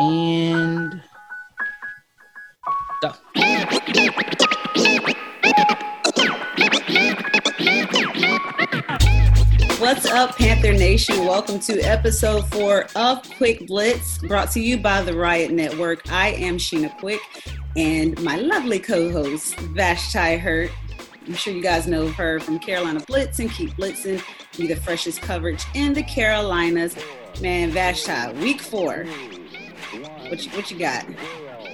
And. What's up, Panther Nation? Welcome to episode four of Quick Blitz, brought to you by the Riot Network. I am Sheena Quick, and my lovely co-host Vashti Hurt. I'm sure you guys know her from Carolina Blitz and Keep Blitzing, be the freshest coverage in the Carolinas. Man, Vashti, week four. What you, what you got?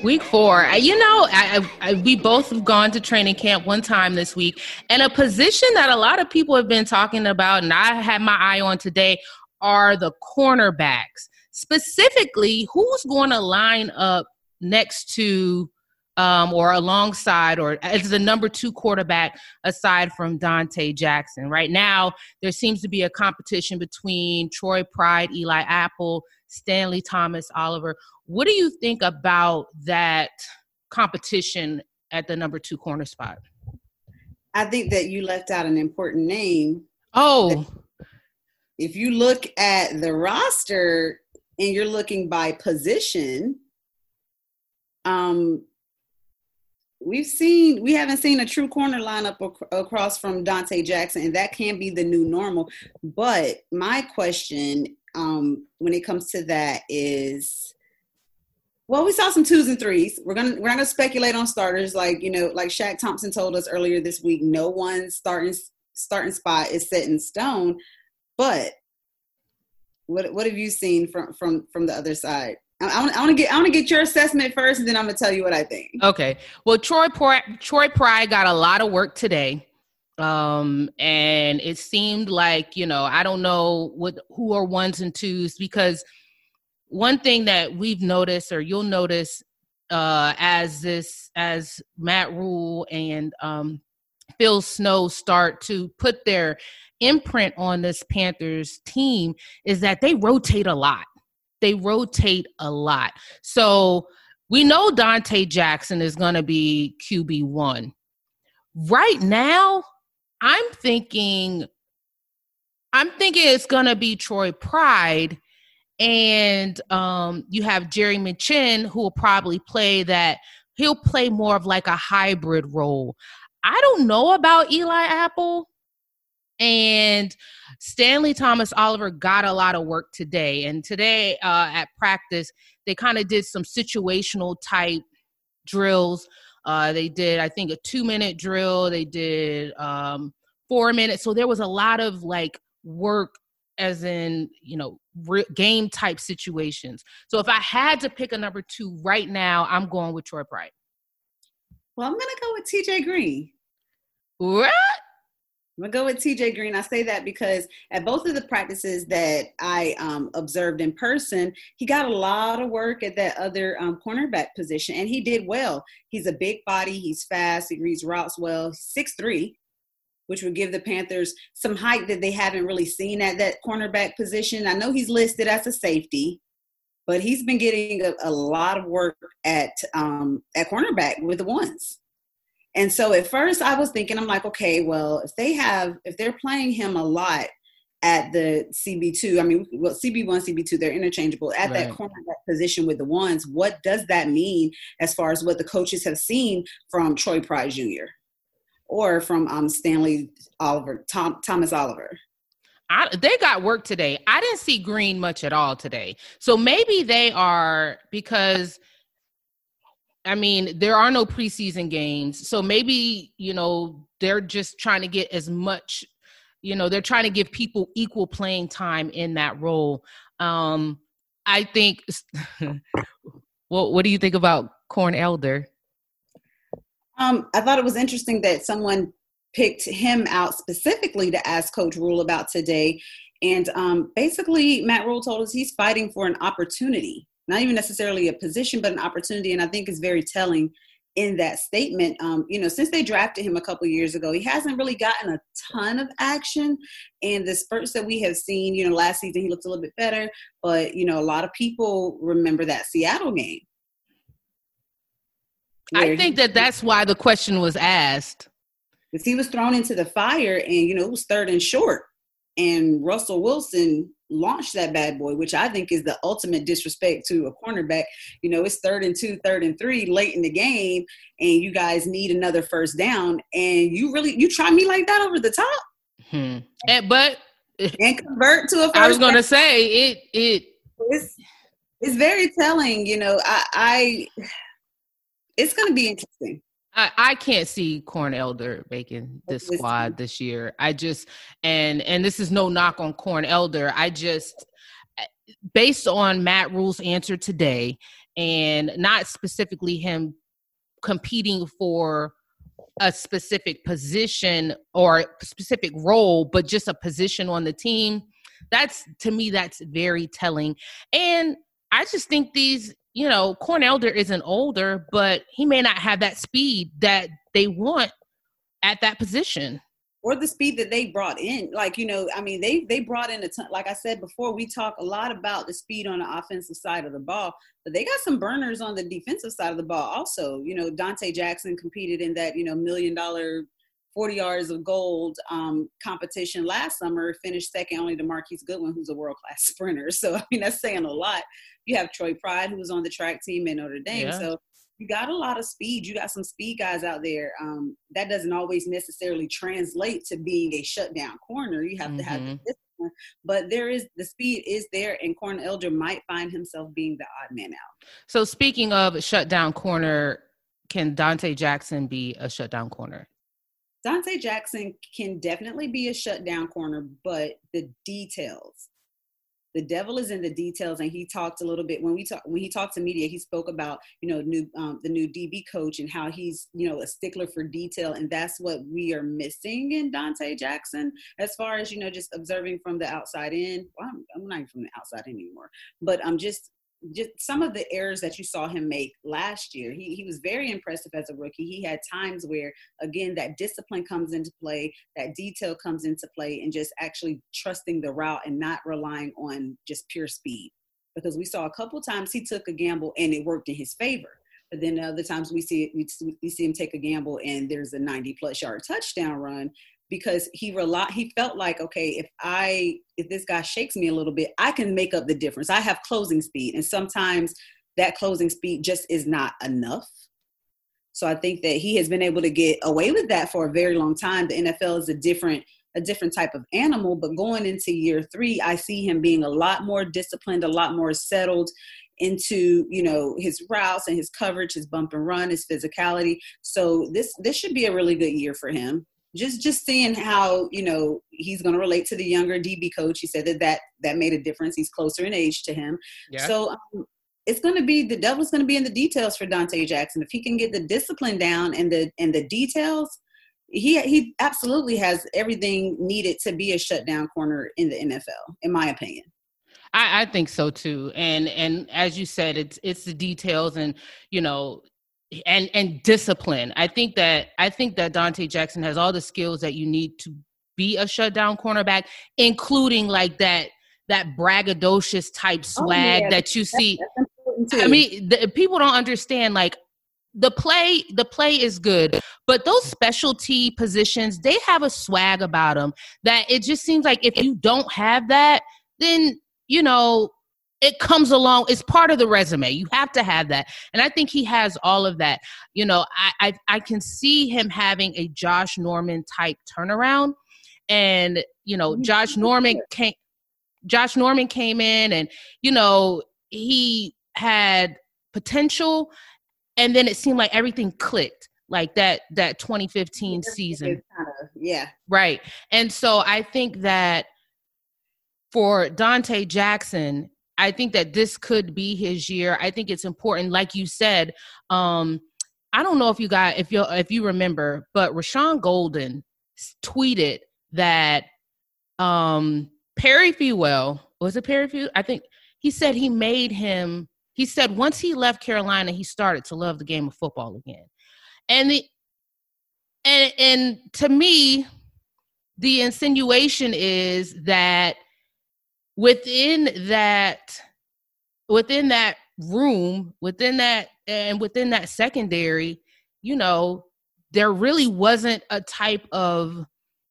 Week four. You know, I, I, we both have gone to training camp one time this week, and a position that a lot of people have been talking about, and I had my eye on today, are the cornerbacks. Specifically, who's going to line up next to um, or alongside or as the number two quarterback aside from Donte Jackson. Right now, there seems to be a competition between Troy Pride, Eli Apple, Stanley Thomas, Oliver. What do you think about that competition at the number two corner spot? I think that you left out an important name. Oh. If you look at the roster and you're looking by position, um, we've seen we haven't seen a true corner lineup ac- across from Donte Jackson, and that can be the new normal. But my question, um, when it comes to that, is well, we saw some twos and threes. We're gonna we're not gonna speculate on starters, like you know, like Shaq Thompson told us earlier this week. No one starting starting spot is set in stone. But what what have you seen from from from the other side? I want, I want to get I want to get your assessment first, and then I'm gonna tell you what I think. Okay. Well, Troy Pride, Troy Pride got a lot of work today, um, and it seemed like you know I don't know what who are ones and twos because one thing that we've noticed, or you'll notice, uh, as this as Matt Rhule and um, Phil Snow start to put their imprint on this Panthers team, is that they rotate a lot they rotate a lot. So we know Donte Jackson is going to be QB1. Right now, I'm thinking I'm thinking it's going to be Troy Pride and um, you have Jeremy Chinn who will probably play that he'll play more of like a hybrid role. I don't know about Eli Apple and Stanley Thomas Oliver got a lot of work today. And today uh, at practice, they kind of did some situational type drills. Uh, they did, I think, a two minute drill. They did um, four minutes. So there was a lot of like work, as in, you know, re- game type situations. So if I had to pick a number two right now, I'm going with Troy Pride. Well, I'm going to go with TJ Green. What? I'm gonna go with TJ Green. I say that because at both of the practices that I um, observed in person, he got a lot of work at that other um, cornerback position, and he did well. He's a big body. He's fast. He reads routes well. Six three, which would give the Panthers some height that they haven't really seen at that cornerback position. I know he's listed as a safety, but he's been getting a, a lot of work at um, at cornerback with the ones. And so at first I was thinking, I'm like, okay, well, if they have, if they're playing him a lot at the CB2, I mean, well, CB1, CB2, they're interchangeable at right. that cornerback position with the ones. What does that mean as far as what the coaches have seen from Troy Pride Jr. or from um, Stanley Oliver, Tom, Thomas Oliver? I, they got work today. I didn't see Green much at all today. So maybe they are because – I mean, there are no preseason games. So maybe, you know, they're just trying to get as much, you know, they're trying to give people equal playing time in that role. Um, I think, well, what do you think about Corn Elder? Um, I thought it was interesting that someone picked him out specifically to ask Coach Rhule about today. And um, basically, Matt Rhule told us he's fighting for an opportunity not even necessarily a position, but an opportunity. And I think is very telling in that statement. Um, you know, since they drafted him a couple years ago, he hasn't really gotten a ton of action. And the spurts that we have seen, you know, last season he looked a little bit better, but you know, a lot of people remember that Seattle game. I think that that's why the question was asked. Because he was thrown into the fire, and you know, it was third and short and Russell Wilson launched that bad boy, which I think is the ultimate disrespect to a cornerback. You know, it's third and two, third and three late in the game, and you guys need another first down, and you really you try me like that over the top. Hmm. And, but and convert to a I was going to say it. It it's it's very telling. You know, I, I it's going to be interesting. I, I can't see Corn Elder making this squad this year. I just and and this is no knock on Corn Elder. I just based on Matt Rhule's answer today, and not specifically him competing for a specific position or specific role, but just a position on the team. That's to me, that's very telling. And I just think these you know, Corn Elder isn't older, but he may not have that speed that they want at that position. Or the speed that they brought in. Like, you know, I mean, they they brought in a ton, like I said before, we talk a lot about the speed on the offensive side of the ball, but they got some burners on the defensive side of the ball also. You know, Donte Jackson competed in that, you know, million dollar 40 yards of gold um, competition last summer, finished second only to Marquise Goodwin, who's a world class sprinter. So, I mean, that's saying a lot. You have Troy Pride, who was on the track team in Notre Dame. Yeah. So, you got a lot of speed. You got some speed guys out there. Um, that doesn't always necessarily translate to being a shutdown corner. You have mm-hmm. to have the mm-hmm. discipline, but there is the speed is there, and Corn Elder might find himself being the odd man out. So, speaking of shutdown corner, can Donte Jackson be a shutdown corner? Donte Jackson can definitely be a shutdown corner, but the details, the devil is in the details. And he talked a little bit when we talk when he talked to media. He spoke about you know new um, the new DB coach and how he's you know a stickler for detail, and that's what we are missing in Donte Jackson as far as you know just observing from the outside in. Well, I'm, I'm not even from the outside anymore, but I'm just just some of the errors that you saw him make last year. He, he was very impressive as a rookie. He had times where, again, that discipline comes into play, that detail comes into play, and just actually trusting the route and not relying on just pure speed. Because we saw a couple times he took a gamble and it worked in his favor. But then other times we see we, we see him take a gamble and there's a 90 plus yard touchdown run because he rely he felt like okay if i if this guy shakes me a little bit i can make up the difference. I have closing speed and sometimes that closing speed just is not enough. So i think that he has been able to get away with that for a very long time. The nfl is a different a different type of animal but going into year three i see him being a lot more disciplined a lot more settled into you know his routes and his coverage his bump and run his physicality. So this this should be a really good year for him just just seeing how you know he's going to relate to the younger DB coach. He said that that that made a difference. He's closer in age to him, yeah. so um, it's going to be the devil's going to be in the details for Donte Jackson. If he can get the discipline down and the and the details, he he absolutely has everything needed to be a shutdown corner in the NFL, in my opinion. I, I think so too, and and as you said, it's it's the details, and you know and and discipline. I think that I think that Donte Jackson has all the skills that you need to be a shutdown cornerback, including like that that braggadocious type oh, swag oh, yeah. that you see. I mean, the, people don't understand like the play the play is good but those specialty positions they have a swag about them that it just seems like if you don't have that then you know it comes along it's part of the resume you have to have that. And i think he has all of that. You know i i, I can see him having a josh norman type turnaround. And you know josh norman came josh norman came in and you know he had potential. And then it seemed like everything clicked like that that 2015 season. yeah. Right. And so i think that for Donte jackson I think that this could be his year. I think it's important, like you said. Um, I don't know if you got if you if you remember, but Rashaan Gaulden tweeted that um, Perry Fewell was it Perry Fewell? I think he said he made him. He said once he left Carolina, he started to love the game of football again, and the and and to me, the insinuation is that within that within that room within that and within that secondary you know there really wasn't a type of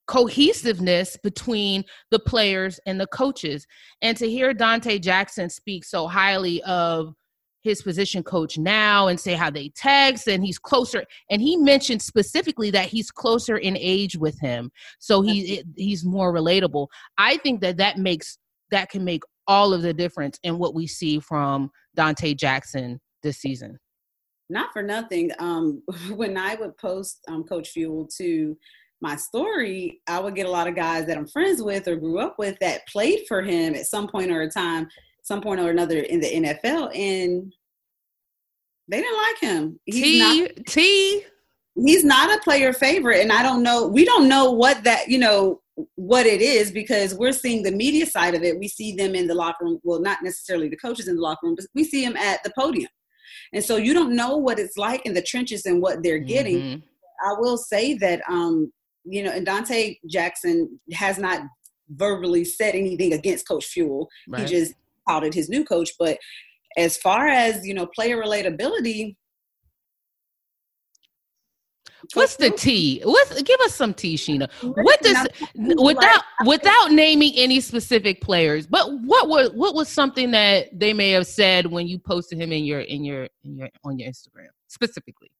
cohesiveness between the players and the coaches. And to hear Donte Jackson speak so highly of his position coach now and say how they text and he's closer and he mentioned specifically that he's closer in age with him. So he he's more relatable. I think that that makes that can make all of the difference in what we see from Donte Jackson this season not for nothing um when i would post um coach Fewell to my story i would get a lot of guys that i'm friends with or grew up with that played for him at some point or a time some point or another in the NFL, and they didn't like him. He's T not, T. He's not a player favorite, and I don't know. We don't know what that you know what it is because we're seeing the media side of it. We see them in the locker room. Well, not necessarily the coaches in the locker room, but we see them at the podium. And so you don't know what it's like in the trenches and what they're getting. Mm-hmm. I will say that um, you know, and Donte Jackson has not verbally said anything against Coach Fewell. Right. He just touted his new coach. But as far as you know, player relatability. What's the T? What's give us some T, Sheena? What does without without naming any specific players, but what was what was something that they may have said when you posted him in your in your in your on your Instagram specifically?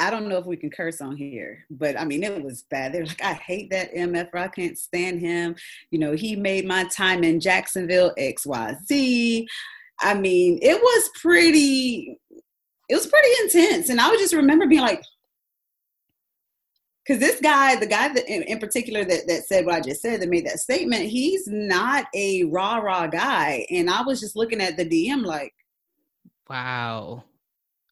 I don't know if we can curse on here, but I mean, it was bad. They're like, I hate that MF. I can't stand him. You know, he made my time in Jacksonville XYZ. I mean, it was pretty, it was pretty intense. And I would just remember being like, because this guy, the guy that in, in, particular that, that said what I just said, that made that statement, he's not a rah rah guy. And I was just looking at the DM like, wow.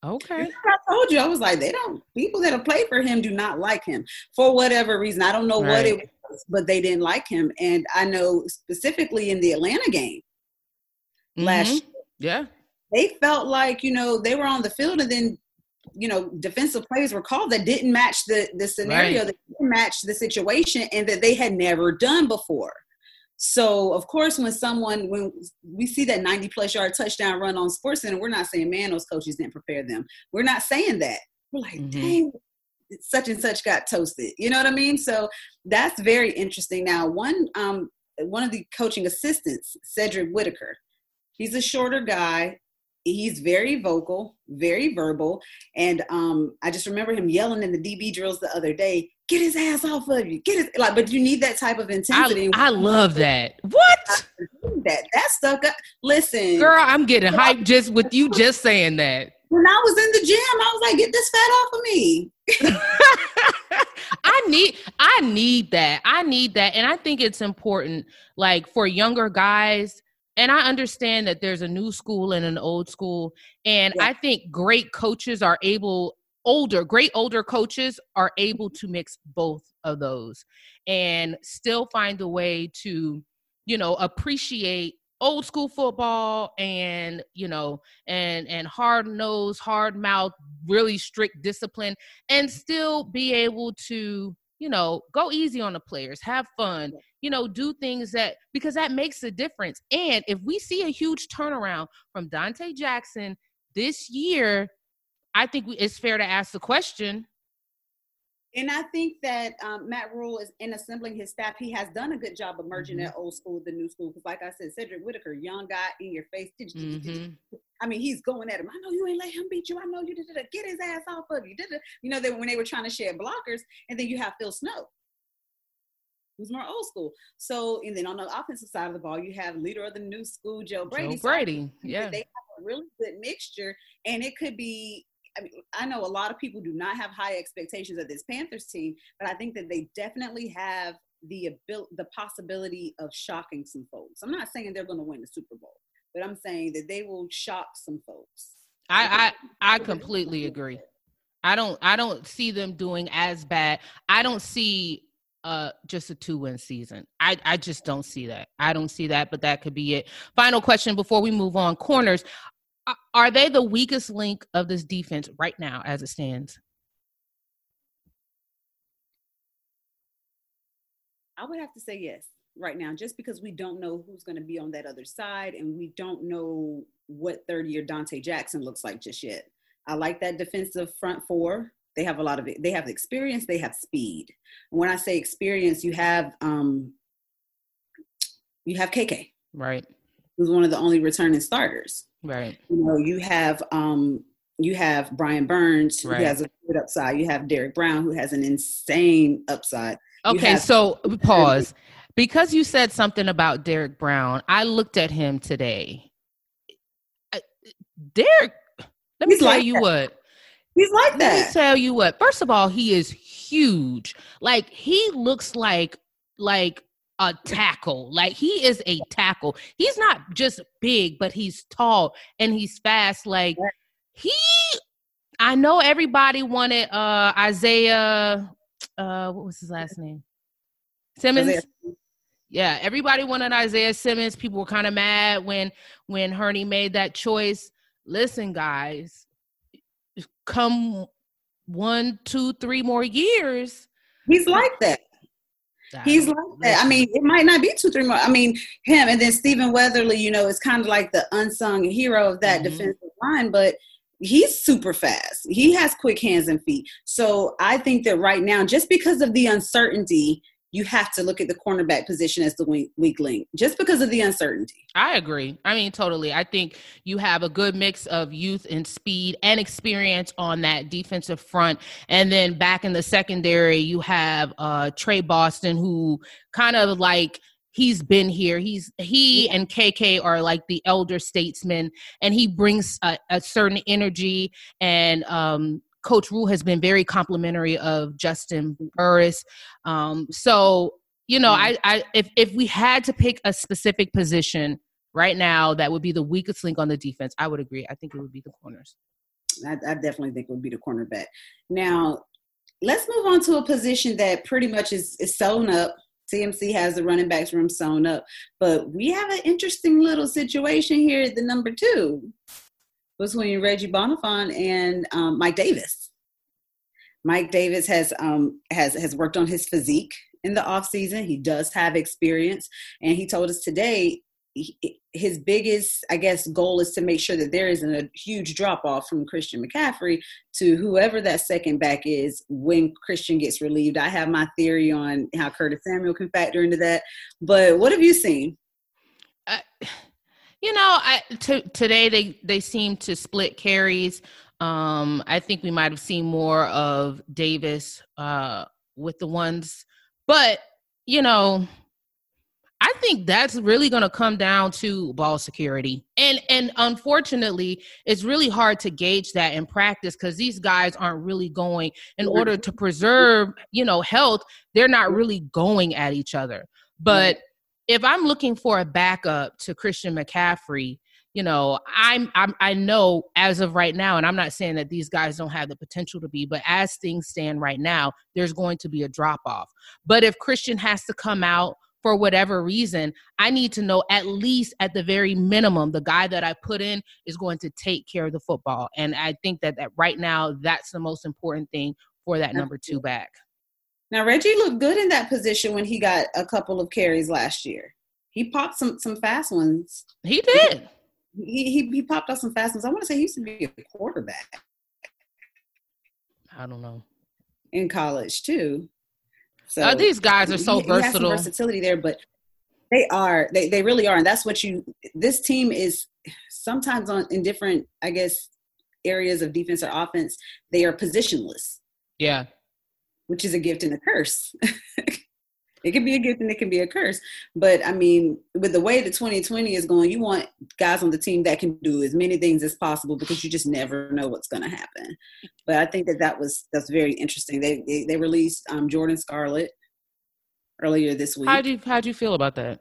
Okay. I told you, I was like, they don't, people that have played for him do not like him for whatever reason. I don't know right. what it was, but they didn't like him. And I know specifically in the Atlanta game mm-hmm. last year, yeah, they felt like, you know, they were on the field and then, you know, defensive plays were called that didn't match the, the scenario, right. that didn't match the situation, and that they had never done before. So of course, when someone when we see that 90 plus yard touchdown run on Sports Center, we're not saying, man, those coaches didn't prepare them. We're not saying that. We're like, mm-hmm. dang, such and such got toasted. You know what I mean? So that's very interesting. Now, one um one of the coaching assistants, Cedric Whitaker, he's a shorter guy. He's very vocal, very verbal, and um, I just remember him yelling in the DB drills the other day get his ass off of you. Get his like, but you need that type of intensity. I, I love that. What? That that stuck up. Listen, girl, I'm getting hyped just with you just saying that. When I was in the gym, I was like, get this fat off of me. I need I need that. I need that. And I think it's important, like for younger guys. And I understand that there's a new school and an old school. And yeah. I think great coaches are able older, great older coaches are able to mix both of those and still find a way to, you know, appreciate old school football and you know and and hard nose hard mouth really strict discipline and still be able to you know go easy on the players have fun you know do things that because that makes a difference and if we see a huge turnaround from Donte jackson this year I think it's fair to ask the question. And I think that um, Matt Rhule is in assembling his staff. He has done a good job of merging mm-hmm. that old school with the new school. Because, like I said, Cedric Whitaker, young guy in your face. Mm-hmm. I mean, he's going at him. I know you ain't let him beat you. I know you did it. Get his ass off of you. Did it? You know, they, when they were trying to share blockers, and then you have Phil Snow, who's more old school. So, and then on the offensive side of the ball, you have leader of the new school, Joe Brady. Joe Brady, so yeah. They have a really good mixture, and it could be I mean, I know a lot of people do not have high expectations of this Panthers team, but I think that they definitely have the ability, the possibility of shocking some folks. I'm not saying they're going to win the Super Bowl, but I'm saying that they will shock some folks. I I, I completely agree. I don't I don't see them doing as bad. I don't see uh just a two win season. I I just don't see that. I don't see that, but that could be it. Final question before we move on. Corners, are they the weakest link of this defense right now as it stands? I would have to say yes right now, just because we don't know who's going to be on that other side and we don't know what third year Donte Jackson looks like just yet. I like that defensive front four They have a lot of. They have experience. They have speed. When I say experience, you have um, you have KK, right? Who's one of the only returning starters, right? You know, you have um, you have Brian Burns who has a good upside. You have Derrick Brown who has an insane upside. Okay, have- so pause. Because you said something about Derrick Brown, I looked at him today. Derrick, let me He's tell like you that. what. He's like let that. Let me tell you what. First of all, he is huge. Like he looks like like a tackle. Like he is a tackle. He's not just big, but he's tall and he's fast. Like he I know everybody wanted uh Isaiah uh what was his last name? Simmons. Isaiah. Yeah, everybody wanted Isaiah Simmons. People were kind of mad when when Hurney made that choice. Listen, guys, come one, two, three more years. He's like that. He's like that. I mean, it might not be two, three more. I mean, him and then Stephen Weatherly, you know, is kind of like the unsung hero of that mm-hmm. defensive line, but he's super fast. He has quick hands and feet. So I think that right now, just because of the uncertainty you have to look at the cornerback position as the weak link just because of the uncertainty. I agree. I mean, totally. I think you have a good mix of youth and speed and experience on that defensive front. And then back in the secondary, you have uh, Tre Boston, who kind of like he's been here he's he yeah. and kk are like the elder statesmen and he brings a, a certain energy and um Coach Rhule has been very complimentary of Juston Burris. Um, so you know, mm-hmm. I, I if if we had to pick a specific position right now that would be the weakest link on the defense, I would agree. I think it would be the corners. I, I definitely think it would be the cornerback. Now, let's move on to a position that pretty much is, is sewn up. CMC has the running backs room sewn up, but we have an interesting little situation here at the number two between Reggie Bonnafon and um, Mike Davis. Mike Davis has um, has has worked on his physique in the off season. He does have experience, and he told us today he, his biggest, I guess, goal is to make sure that there isn't a huge drop off from Christian McCaffrey to whoever that second back is when Christian gets relieved. I have my theory on how Curtis Samuel can factor into that, but what have you seen? Uh, you know, I t- today they they seem to split carries. Um, I think we might have seen more of Davis uh, with the ones, but you know, I think that's really going to come down to ball security, and and unfortunately, it's really hard to gauge that in practice because these guys aren't really going in order to preserve, you know, health. They're not really going at each other, but if I'm looking for a backup to Christian McCaffrey, you know, I'm, I'm I know as of right now, and I'm not saying that these guys don't have the potential to be, but as things stand right now, there's going to be a drop off. But if Christian has to come out for whatever reason, I need to know at least at the very minimum, the guy that I put in is going to take care of the football. And I think that, that right now, that's the most important thing for that number two back. Now Reggie looked good in that position when he got a couple of carries last year. He popped some some fast ones. He did. He he, he popped off some fast ones. I want to say he used to be a quarterback. I don't know. In college too. So uh, these guys are so he, versatile. He versatility there, but they are. They they really are, and that's what you. This team is sometimes on in different, I guess, areas of defense or offense. They are positionless. Yeah which is a gift and a curse. it can be a gift and it can be a curse. But I mean, with the way the 2020 is going, you want guys on the team that can do as many things as possible because you just never know what's going to happen. But I think that that was that's very interesting. They they, they released um, Jordan Scarlett earlier this week. How do you how do you feel about that?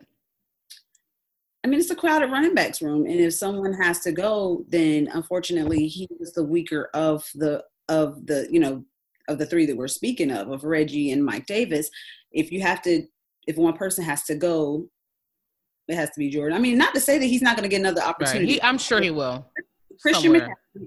I mean, it's a crowded running backs room, and if someone has to go, then unfortunately he was the weaker of the of the you know of the three that we're speaking of, of Reggie and Mike Davis, if you have to, if one person has to go, it has to be Jordan. I mean, not to say that he's not going to get another opportunity. Right. He, I'm sure he will. Christian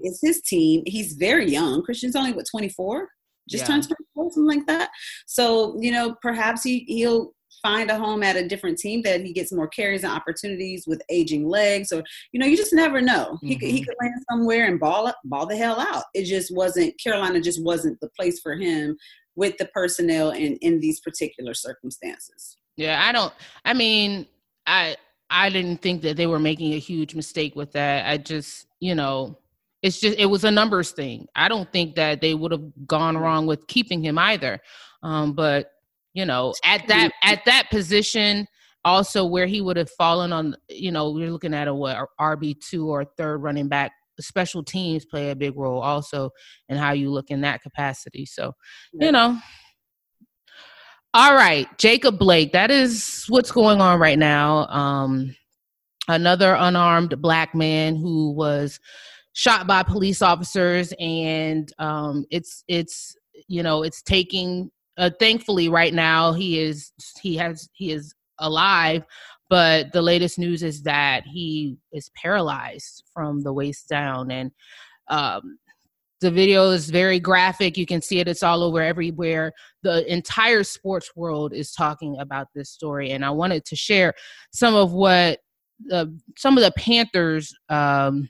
is his team. He's very young. Christian's only what 24, just yeah. turned 24, something like that. So you know, perhaps he he'll find a home at a different team that he gets more carries and opportunities with aging legs or you know you just never know. Mm-hmm. he could he mm-hmm. could land somewhere and ball ball the hell out. It just wasn't carolina just wasn't the place for him with the personnel in in these particular circumstances. Yeah i don't i mean i i didn't think that they were making a huge mistake with that. I just you know it's just it was a numbers thing. I don't think that they would have gone wrong with keeping him either. Um but you know at that at that position also where he would have fallen on you know we're looking at a what rb2 or third running back special teams play a big role also in how you look in that capacity. So you know. All right jacob blake that is what's going on right now. Um another unarmed black man who was shot by police officers and um it's it's you know it's taking uh, thankfully right now he is he has he is alive but the latest news is that he is paralyzed from the waist down. And um, the video is very graphic. You can see it. It's all over everywhere. The entire sports world is talking about this story. And i wanted to share some of what some of the panthers um,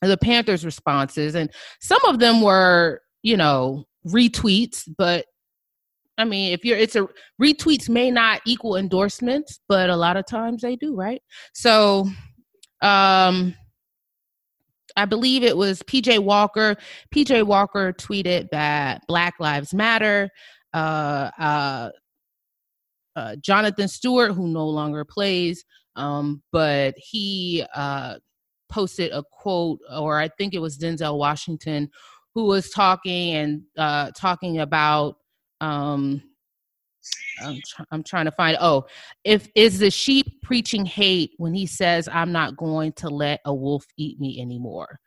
the panthers responses. And some of them were you know retweets but I mean, if you're, it's a retweets may not equal endorsements, but a lot of times they do, right? So, um, I believe it was PJ Walker. PJ Walker tweeted that Black Lives Matter. Uh, uh, uh, Jonathan Stewart, who no longer plays, um, but he uh, posted a quote, or I think it was Denzel Washington, who was talking and uh, talking about um I'm, tr- I'm trying to find oh if is the sheep preaching hate when he says i'm not going to let a wolf eat me anymore?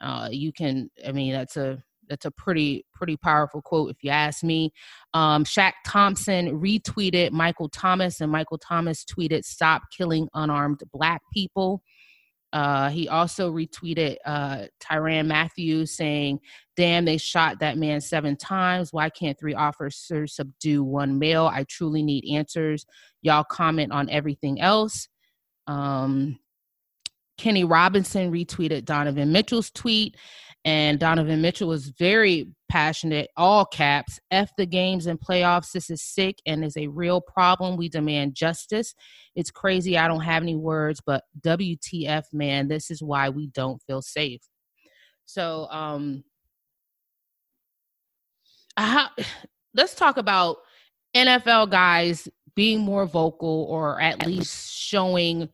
Uh you can i mean that's a that's a pretty pretty powerful quote if you ask me. Um Shaq Thompson retweeted Michael Thomas and Michael Thomas tweeted stop killing unarmed black people uh, he also retweeted uh, Tyrann Mathieu saying, Damn, they shot that man seven times. Why can't three officers subdue one male? I truly need answers. Y'all comment on everything else. Um, Kenny Robinson retweeted Donovan Mitchell's tweet, and Donovan Mitchell was very passionate, all caps. F the games and playoffs. This is sick and is a real problem. We demand justice. It's crazy. I don't have any words, but WTF, man, this is why we don't feel safe. So, um, let's talk about NFL guys being more vocal or at least showing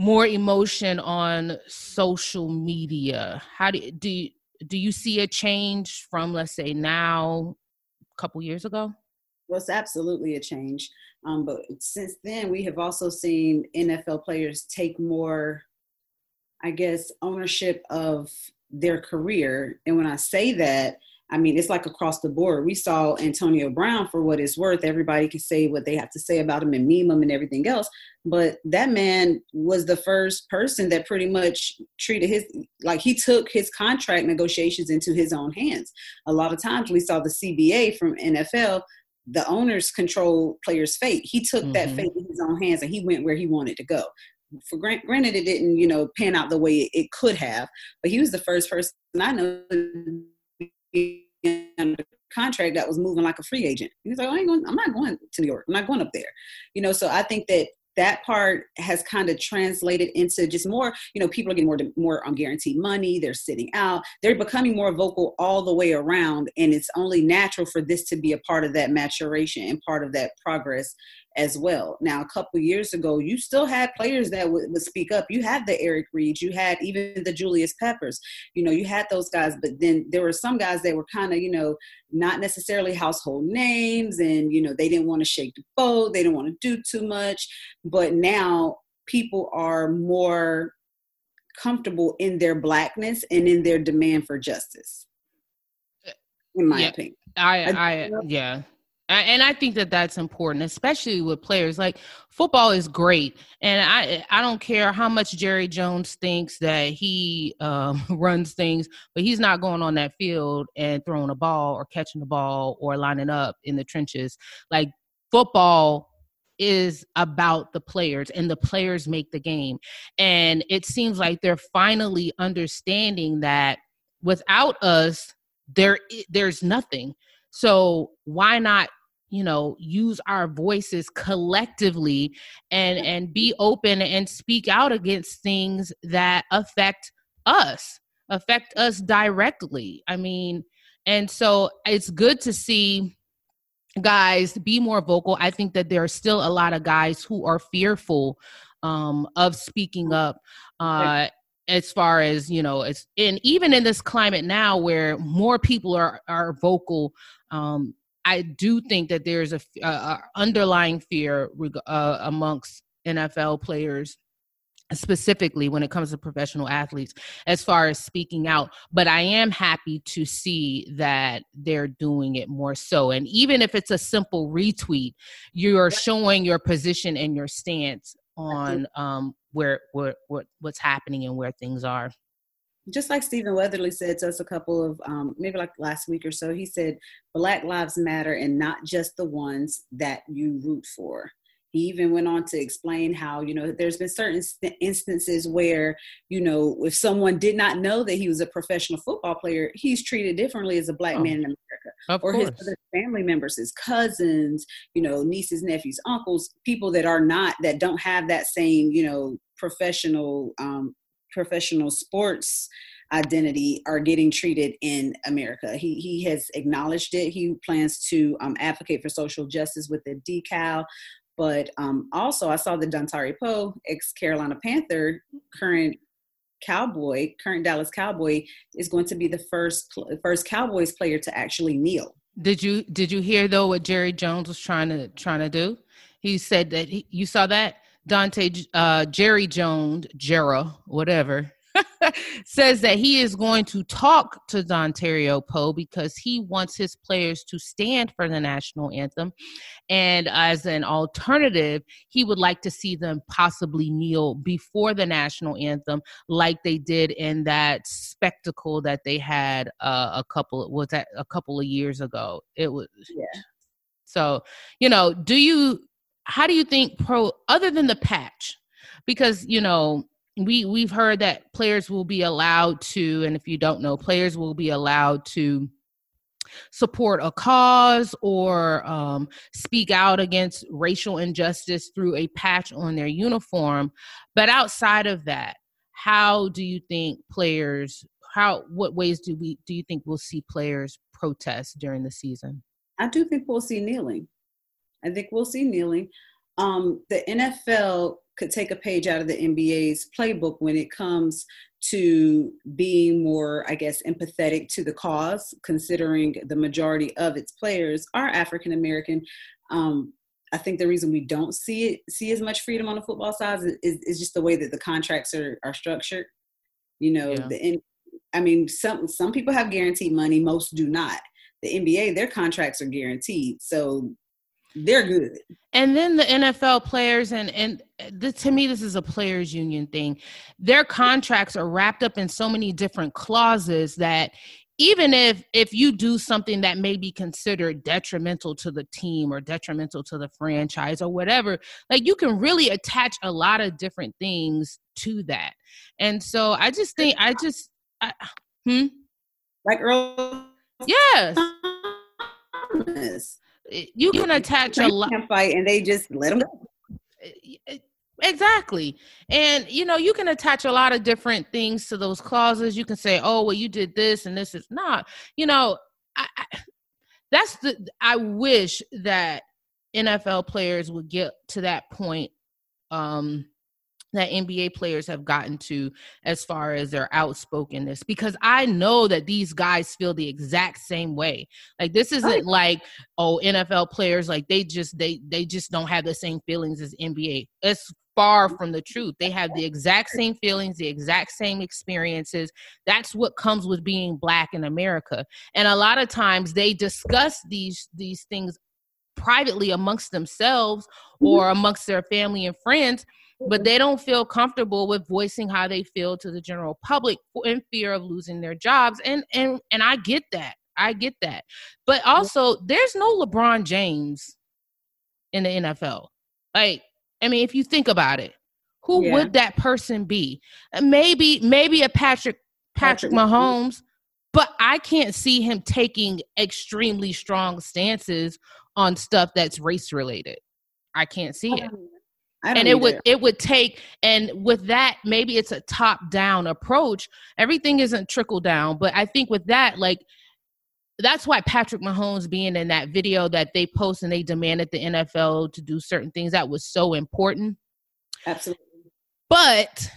more emotion on social media. How do do you, do you see a change from let's say now a couple years ago? Well, it's absolutely a change. Um, but since then, we have also seen NFL players take more, I guess, ownership of their career. And when I say that, I mean, it's like across the board. We saw Antonio Brown for what it's worth. Everybody can say what they have to say about him and meme him and everything else. But that man was the first person that pretty much treated his, like he took his contract negotiations into his own hands. A lot of times we saw the CBA from NFL, the owners control players' fate. He took mm-hmm. that fate in his own hands and he went where he wanted to go. For granted, it didn't, you know, pan out the way it could have, but he was the first person I know under contract that was moving like a free agent. He's like, I ain't going, I'm not going to New York. I'm not going up there. You know, so I think that that part has kind of translated into just more you know people are getting more more on guaranteed money they're sitting out they're becoming more vocal all the way around and it's only natural for this to be a part of that maturation and part of that progress as well. Now, a couple years ago, you still had players that would, would speak up. You had the Eric Reids, you had even the Julius Peppers. You know, you had those guys, but then there were some guys that were kind of, you know, not necessarily household names, and you know, they didn't want to shake the boat, they didn't want to do too much. But now people are more comfortable in their blackness and in their demand for justice. In my yeah, opinion, I, I, uh, yeah and I think that that's important, especially with players. Like football is great, and I I don't care how much Jerry Jones thinks that he um, runs things, but he's not going on that field and throwing a ball or catching the ball or lining up in the trenches. Like football is about the players and the players make the game. And it seems like they're finally understanding that without us, there there's nothing. So why not you know use our voices collectively and and be open and speak out against things that affect us affect us directly i mean and so it's good to see guys be more vocal. I think that there are still a lot of guys who are fearful um, of speaking up uh, as far as you know it's and even in this climate now where more people are are vocal um, i do think that there's a, a, underlying fear uh, amongst nfl players specifically when it comes to professional athletes as far as speaking out but i am happy to see that they're doing it more so and even if it's a simple retweet you're showing your position and your stance on um where, where what what's happening and where things are just like Stephen Weatherly said to us a couple of um, maybe like last week or so, he said, Black Lives Matter and not just the ones that you root for. He even went on to explain how, you know, there's been certain instances where, you know, if someone did not know that he was a professional football player, he's treated differently as a black oh, man in America. Of or course. his other family members, his cousins, you know, nieces, nephews, uncles, people that are not, that don't have that same, you know, professional, um, professional sports identity are getting treated in America. He he has acknowledged it. He plans to um, advocate for social justice with the decal but um, also, I saw the Dontari Poe, ex Carolina Panther, current Cowboy, current Dallas Cowboy, is going to be the first first Cowboys player to actually kneel. Did you did you hear though what Jerry Jones was trying to trying to do? He said that he, you saw that Dante uh, Jerry Jones, Jera, whatever. says that he is going to talk to Dontario Poe because he wants his players to stand for the national anthem. And as an alternative, he would like to see them possibly kneel before the national anthem, like they did in that spectacle that they had uh, a couple was that a couple of years ago. It was yeah. So, you know, do you how do you think pro other than the patch? Because, you know, we we've heard that players will be allowed to and if you don't know players will be allowed to support a cause or um, speak out against racial injustice through a patch on their uniform. But outside of that how do you think players how what ways do we do you think we'll see players protest during the season? I do think we'll see kneeling i think we'll see kneeling um, the nfl could take a page out of the NBA's playbook when it comes to being more, I guess, empathetic to the cause, considering the majority of its players are African American. Um, I think the reason we don't see it see as much freedom on the football side is, is, is just the way that the contracts are, are structured. You know, yeah. the I mean, some some people have guaranteed money, most do not. The NBA, their contracts are guaranteed, so they're good. And then the NFL players and and the, to me this is a players union thing. Their contracts are wrapped up in so many different clauses that even if if you do something that may be considered detrimental to the team or detrimental to the franchise or whatever like you can really attach a lot of different things to that. And so i just think i just I, hmm? Like earl yes you can attach a lot fight and they just let them go. Exactly. And you know you can attach a lot of different things to those clauses. You can say oh well you did this and this is not you know I, I, that's the i wish that nfl players would get to that point um that NBA players have gotten to as far as their outspokenness because I know that these guys feel the exact same way. Like this isn't right. like oh NFL players like they just they they just don't have the same feelings as NBA. It's far from the truth. They have the exact same feelings, the exact same experiences. That's what comes with being black in America. And a lot of times they discuss these these things privately amongst themselves mm-hmm. or amongst their family and friends but they don't feel comfortable with voicing how they feel to the general public in fear of losing their jobs and and and I get that I get that but also there's no LeBron James in the NFL Like, I mean, if you think about it, who yeah. would that person be? Maybe, maybe a Patrick Patrick, Patrick Mahomes, but I can't see him taking extremely strong stances on stuff that's race related. I can't see it. Um, and it would it would take and with that maybe it's a top down approach everything isn't trickle down but i think with that like that's why Patrick Mahomes being in that video that they post and they demanded the NFL to do certain things that was so important. Absolutely. But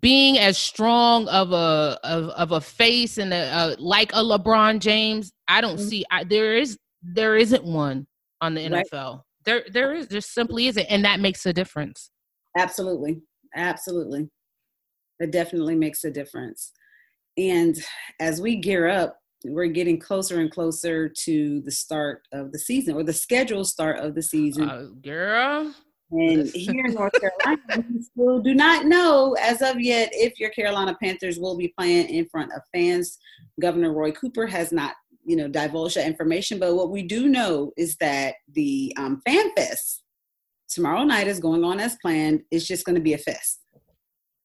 being as strong of a of, of a face and a, a like a LeBron James, I don't mm-hmm. see I, there is there isn't one on the NFL. Right. There there is there simply isn't and that makes a difference. Absolutely. Absolutely. It definitely makes a difference. And as we gear up we're getting closer and closer to the start of the season or the scheduled start of the season. Uh, girl. And here in North Carolina, we still do not know as of yet if your Carolina Panthers will be playing in front of fans. Governor Roy Cooper has not, you know, divulge that information. But what we do know is that the um, Fan Fest tomorrow night is going on as planned. It's just going to be a fest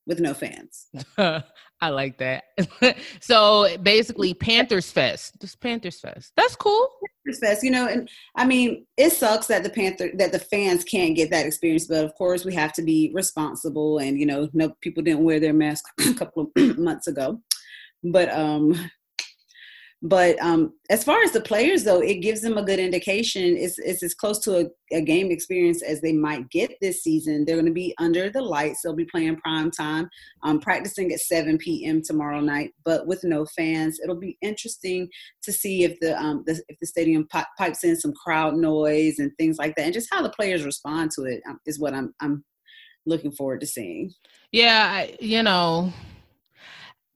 with no fans. I like that. so basically, Panthers Fest. Just Panthers Fest. That's cool. Panthers Fest. You know, and I mean, it sucks that the Panther that the fans can't get that experience, but of course, we have to be responsible. And you know, no people didn't wear their mask a couple of months ago, but um, but um, as far as the players, though, it gives them a good indication. It's, it's as close to a, a game experience as they might get this season. They're going to be under the lights. They'll be playing prime time, um, practicing at 7 p.m. tomorrow night, but with no fans. It'll be interesting to see if the, um, the if the stadium pipes in some crowd noise and things like that, and just how the players respond to it um, what I'm I'm looking forward to seeing. Yeah, I, you know,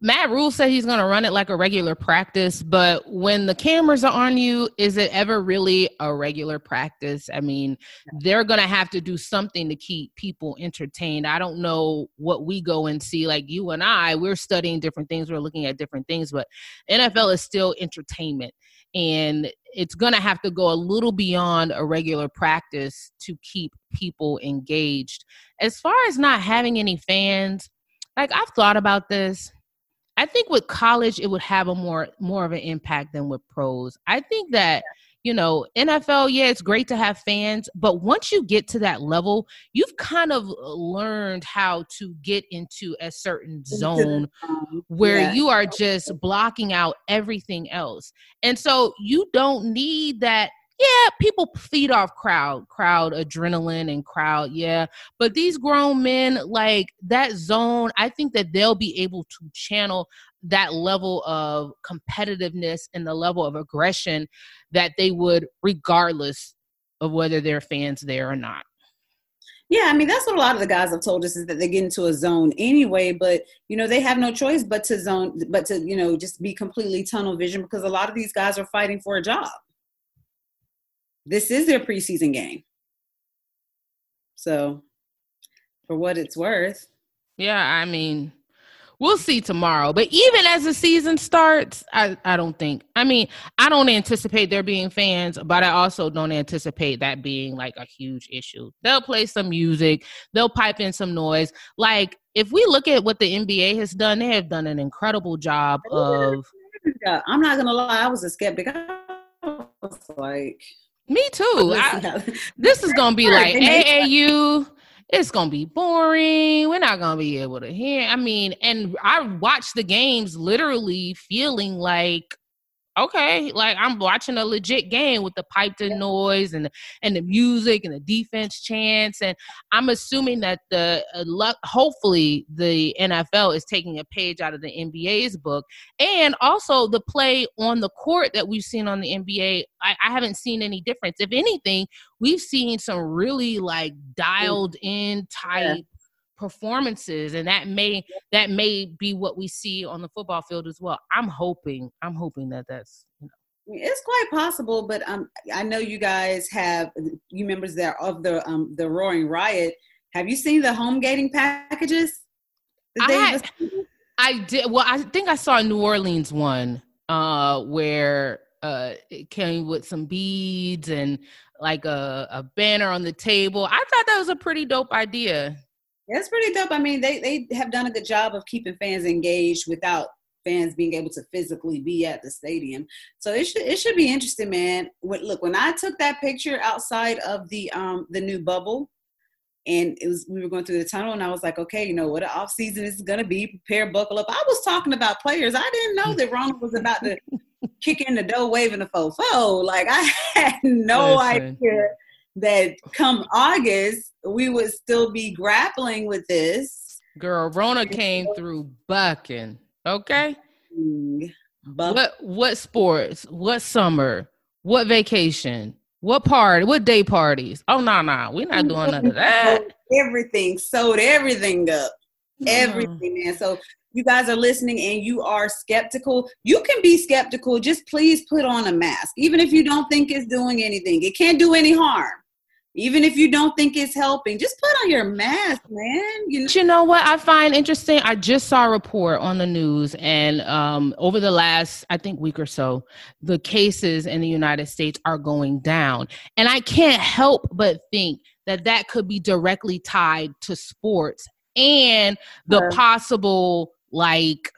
Matt Rhule said he's going to run it like a regular practice, but when the cameras are on you, is it ever really a regular practice? I mean, they're going to have to do something to keep people entertained. I don't know what we go and see. Like you and I, we're studying different things, we're looking at different things, but NFL is still entertainment. And it's going to have to go a little beyond a regular practice to keep people engaged. As far as not having any fans, like I've thought about this I think with college it would have a more more of an impact than with pros. I think that you know NFL, yeah, it's great to have fans, but once you get to that level, you've kind of uh, learned how to get into a certain zone where yeah. you are just blocking out everything else, and so you don't need that yeah, people feed off crowd, crowd adrenaline and crowd, yeah. But these grown men, like that zone, I think that they'll be able to channel that level of competitiveness and the level of aggression that they would regardless of whether they're fans there or not. Yeah, I mean that's what a lot of the guys have told us is that they get into a zone anyway, but you know they have no choice but to zone, but to you know just be completely tunnel vision because a lot of these guys are fighting for a job this is their preseason game. So, for what it's worth. Yeah, I mean, we'll see tomorrow. But even as the season starts, I, I don't think, I mean, I don't anticipate there being fans, but I also don't anticipate that being like a huge issue. They'll play some music, they'll pipe in some noise. Like, if we look at what the NBA has done, they have done an incredible job of. I'm not going to lie, I was a skeptic. I was like, me too. I, this is gonna be like AAU. It's gonna be boring. We're not gonna be able to hear. I mean, and I watched the games literally feeling like okay, like I'm watching a legit game with the piped in noise and and the music and the defense chants, and I'm assuming that the uh, hopefully the NFL is taking a page out of the NBA's book, and also the play on the court that we've seen on the NBA. I, I haven't seen any difference. If anything, we've seen some really like dialed in type performances and that may that may be what we see on the football field as well. I'm hoping i'm hoping that that's you know. It's quite possible but um i know you guys have you members there of the um the roaring riot. Have you seen the home gating packages? I, I did well i think i saw a new orleans one uh where uh it came with some beads and like a, a banner on the table. I thought that was a pretty dope idea. That's pretty dope. I mean, they they have done a good job of keeping fans engaged without fans being able to physically be at the stadium. So it should it should be interesting, man. Look, when I took that picture outside of the um the new bubble, and it was we were going through the tunnel, and I was like, okay, you know what, an off season is going to be. Prepare, buckle up. I was talking about players. I didn't know that Ronald was about to kick in the door, waving the fofo. Like I had no Listen. idea that come August we would still be grappling with this. Girl, Rona came through bucking. Okay. Buck. What what sports? What summer? What vacation? What party? What day parties? Oh no, no, we're not doing none of that. Everything sewed everything up. Mm-hmm. Everything, man. So you guys are listening and you are skeptical, you can be skeptical. Just please put on a mask, even if you don't think it's doing anything. It can't do any harm even if you don't think it's helping just put on your mask man. You know, you know what i find interesting? I just saw a report on the news and um, over the last i think week or so the cases in the united states are going down. And i can't help but think that that could be directly tied to sports and the uh, possible like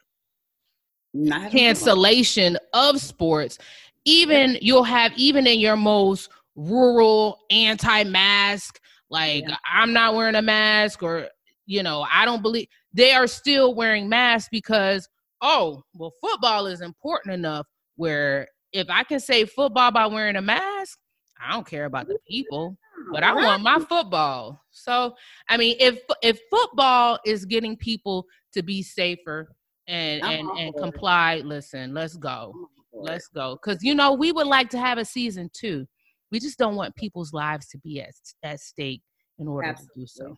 cancellation of sports. Even you'll have even in your most rural anti-mask like yeah. i'm not wearing a mask or you know i don't believe they are still wearing masks because oh well football is important enough where if i can say football by wearing a mask i don't care about the people but i want my football. So i mean if if football is getting people to be safer and and and comply listen let's go. Let's go. Because you know we would like to have a season two we just don't want people's lives to be at, at stake in order Absolutely. to do so.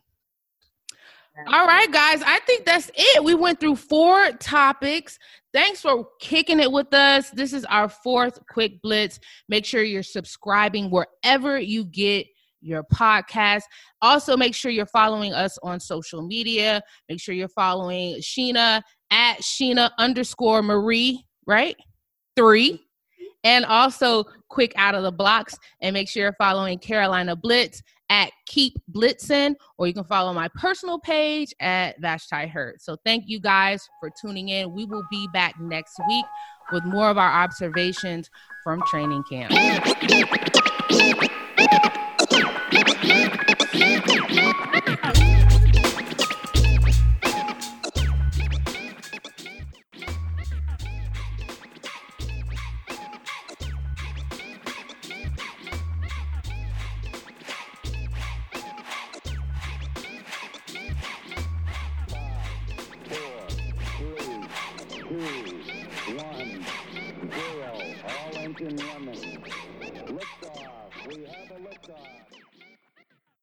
All right, guys. I think that's it. We went through four topics. Thanks for kicking it with us. This is our fourth quick blitz. Make sure you're subscribing wherever you get your podcast. Also, make sure you're following us on social media. Make sure you're following Sheena at Sheena underscore Marie, right? Three. And also quick out of the blocks and make sure you're following Carolina Blitz at Keep Blitzing, or you can follow my personal page at Vashti Hurt. So thank you guys for tuning in. We will be back next week with more of our observations from training camp.